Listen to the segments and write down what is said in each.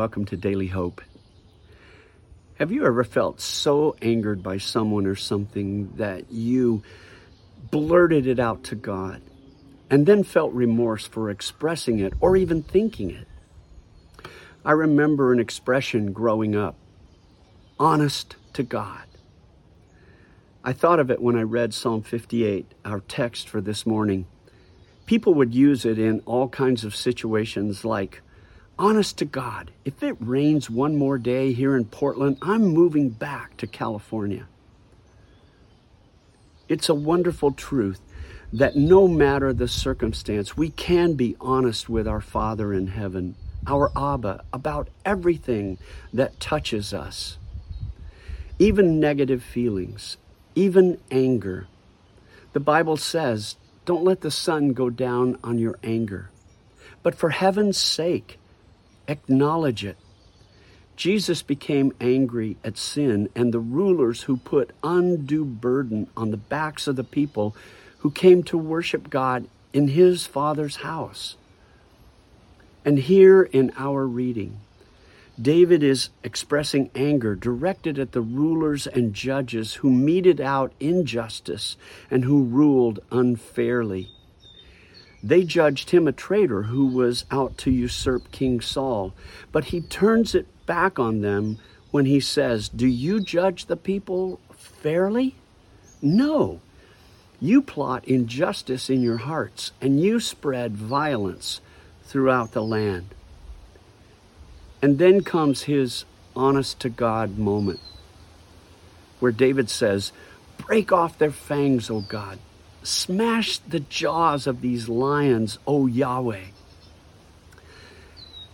welcome to Daily Hope. Have you ever felt so angered by someone or something that you blurted it out to God and then felt remorse for expressing it or even thinking it? I remember an expression growing up honest to God. I thought of it when I read Psalm 58, our text for this morning. People would use it in all kinds of situations like, honest to God, if it rains one more day here in Portland, I'm moving back to California. It's a wonderful truth that no matter the circumstance, we can be honest with our Father in heaven, our Abba, about everything that touches us, even negative feelings, even anger. The Bible says don't let the sun go down on your anger. But for heaven's sake, acknowledge it. Jesus became angry at sin and the rulers who put undue burden on the backs of the people who came to worship God in his Father's house. And here in our reading, David is expressing anger directed at the rulers and judges who meted out injustice and who ruled unfairly. They judged him a traitor who was out to usurp King Saul, but he turns it back on them when he says, Do you judge the people fairly? No. You plot injustice in your hearts, and you spread violence throughout the land. And then comes his honest to God moment where David says, Break off their fangs, O God. Smash the jaws of these lions, O Yahweh.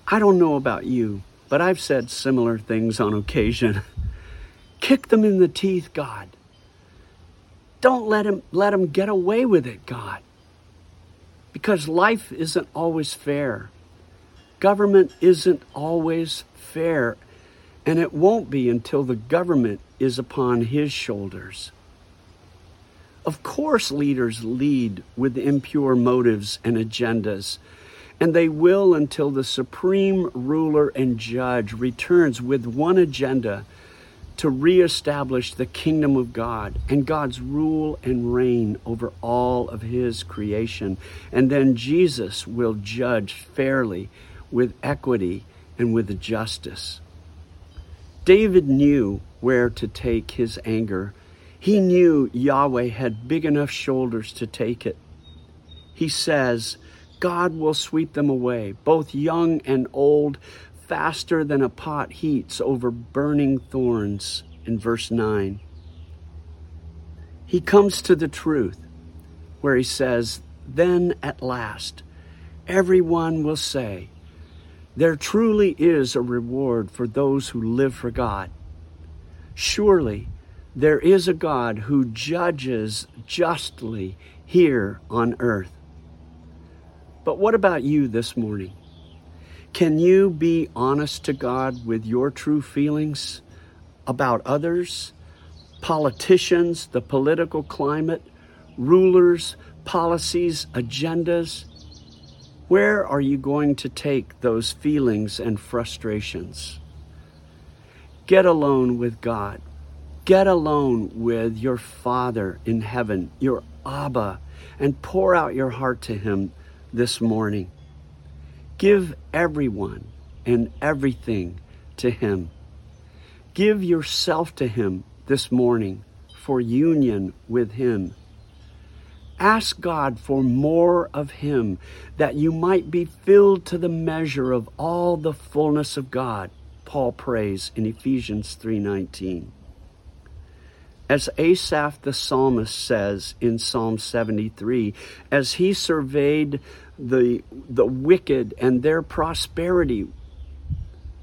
I don't know about you, but I've said similar things on occasion. Kick them in the teeth, God. Don't let them let them get away with it, God. Because life isn't always fair. Government isn't always fair, and it won't be until the government is upon his shoulders. Of course, leaders lead with impure motives and agendas, and they will until the supreme ruler and judge returns with one agenda to reestablish the kingdom of God and God's rule and reign over all of his creation. And then Jesus will judge fairly with equity and with justice. David knew where to take his anger. He knew Yahweh had big enough shoulders to take it. He says, God will sweep them away, both young and old, faster than a pot heats over burning thorns, in verse 9. He comes to the truth where he says, Then at last, everyone will say, there truly is a reward for those who live for God. Surely there is a God who judges justly here on earth. But what about you this morning? Can you be honest to God with your true feelings about others, politicians, the political climate, rulers, policies, agendas? Where are you going to take those feelings and frustrations? Get alone with God. Get alone with your Father in heaven, your Abba, and pour out your heart to Him this morning. Give everyone and everything to Him. Give yourself to Him this morning for union with Him. Ask God for more of Him, that you might be filled to the measure of all the fullness of God. Paul prays in Ephesians 3:19. As Asaph the psalmist says in Psalm 73, as he surveyed the, the wicked and their prosperity,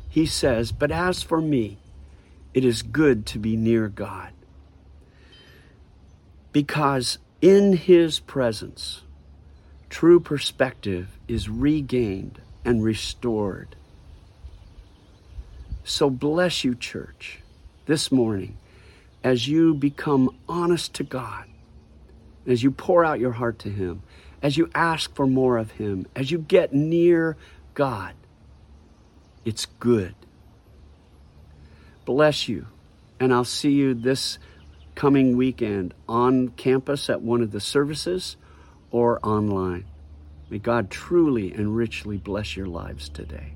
he says, But as for me, it is good to be near God. Because in His presence, true perspective is regained and restored. So bless you, church, this morning as you become honest to God, as you pour out your heart to Him, as you ask for more of Him, as you get near God. It's good. Bless you. And I'll see you this coming weekend on campus at one of the services or online. May God truly and richly bless your lives today.